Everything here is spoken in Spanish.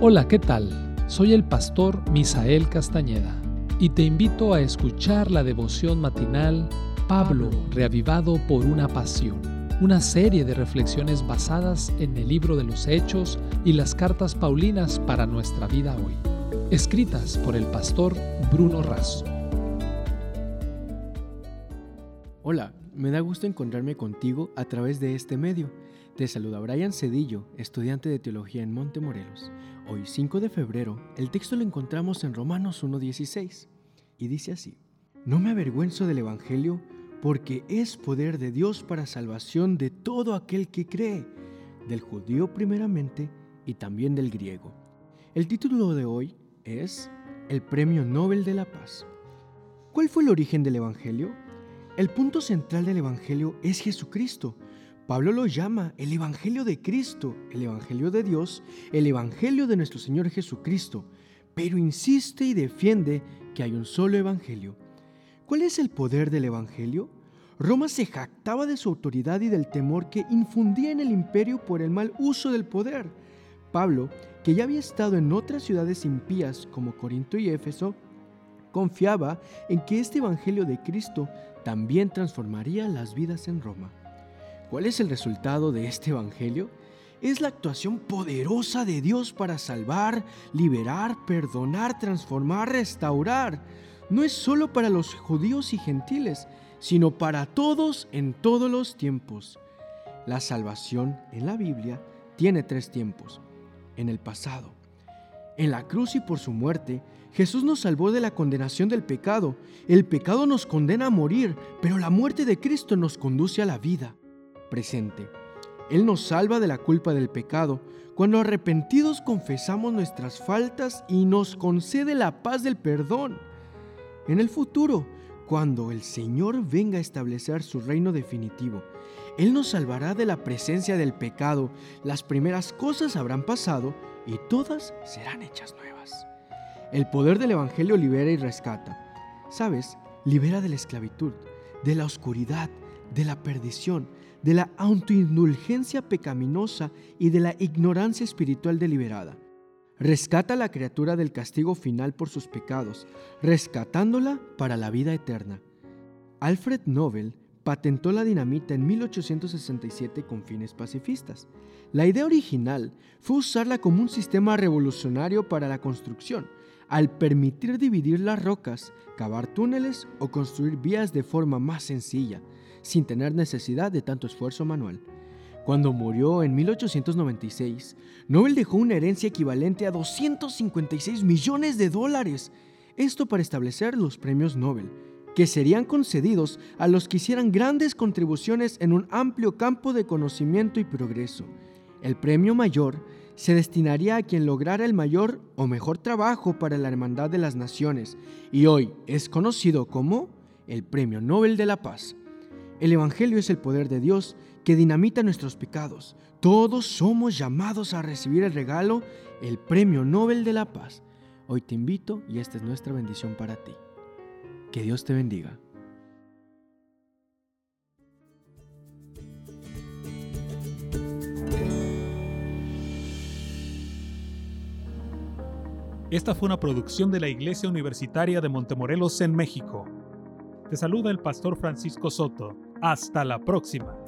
Hola, ¿qué tal? Soy el pastor Misael Castañeda y te invito a escuchar la devoción matinal Pablo, reavivado por una pasión, una serie de reflexiones basadas en el libro de los Hechos y las cartas Paulinas para nuestra vida hoy, escritas por el pastor Bruno Razo. Hola, me da gusto encontrarme contigo a través de este medio. Te saluda Brian Cedillo, estudiante de teología en Montemorelos. Hoy 5 de febrero, el texto lo encontramos en Romanos 1.16 y dice así, No me avergüenzo del Evangelio porque es poder de Dios para salvación de todo aquel que cree, del judío primeramente y también del griego. El título de hoy es El Premio Nobel de la Paz. ¿Cuál fue el origen del Evangelio? El punto central del Evangelio es Jesucristo. Pablo lo llama el Evangelio de Cristo, el Evangelio de Dios, el Evangelio de nuestro Señor Jesucristo, pero insiste y defiende que hay un solo Evangelio. ¿Cuál es el poder del Evangelio? Roma se jactaba de su autoridad y del temor que infundía en el imperio por el mal uso del poder. Pablo, que ya había estado en otras ciudades impías como Corinto y Éfeso, confiaba en que este Evangelio de Cristo también transformaría las vidas en Roma. ¿Cuál es el resultado de este Evangelio? Es la actuación poderosa de Dios para salvar, liberar, perdonar, transformar, restaurar. No es solo para los judíos y gentiles, sino para todos en todos los tiempos. La salvación en la Biblia tiene tres tiempos. En el pasado, en la cruz y por su muerte, Jesús nos salvó de la condenación del pecado. El pecado nos condena a morir, pero la muerte de Cristo nos conduce a la vida. Presente. Él nos salva de la culpa del pecado cuando arrepentidos confesamos nuestras faltas y nos concede la paz del perdón. En el futuro, cuando el Señor venga a establecer su reino definitivo, Él nos salvará de la presencia del pecado. Las primeras cosas habrán pasado y todas serán hechas nuevas. El poder del Evangelio libera y rescata. ¿Sabes? Libera de la esclavitud, de la oscuridad, de la perdición, de la autoindulgencia pecaminosa y de la ignorancia espiritual deliberada. Rescata a la criatura del castigo final por sus pecados, rescatándola para la vida eterna. Alfred Nobel patentó la dinamita en 1867 con fines pacifistas. La idea original fue usarla como un sistema revolucionario para la construcción, al permitir dividir las rocas, cavar túneles o construir vías de forma más sencilla, sin tener necesidad de tanto esfuerzo manual. Cuando murió en 1896, Nobel dejó una herencia equivalente a 256 millones de dólares, esto para establecer los premios Nobel, que serían concedidos a los que hicieran grandes contribuciones en un amplio campo de conocimiento y progreso. El premio mayor se destinaría a quien lograra el mayor o mejor trabajo para la hermandad de las naciones y hoy es conocido como el Premio Nobel de la Paz. El Evangelio es el poder de Dios que dinamita nuestros pecados. Todos somos llamados a recibir el regalo, el Premio Nobel de la Paz. Hoy te invito y esta es nuestra bendición para ti. Que Dios te bendiga. Esta fue una producción de la Iglesia Universitaria de Montemorelos en México. Te saluda el pastor Francisco Soto. Hasta la próxima.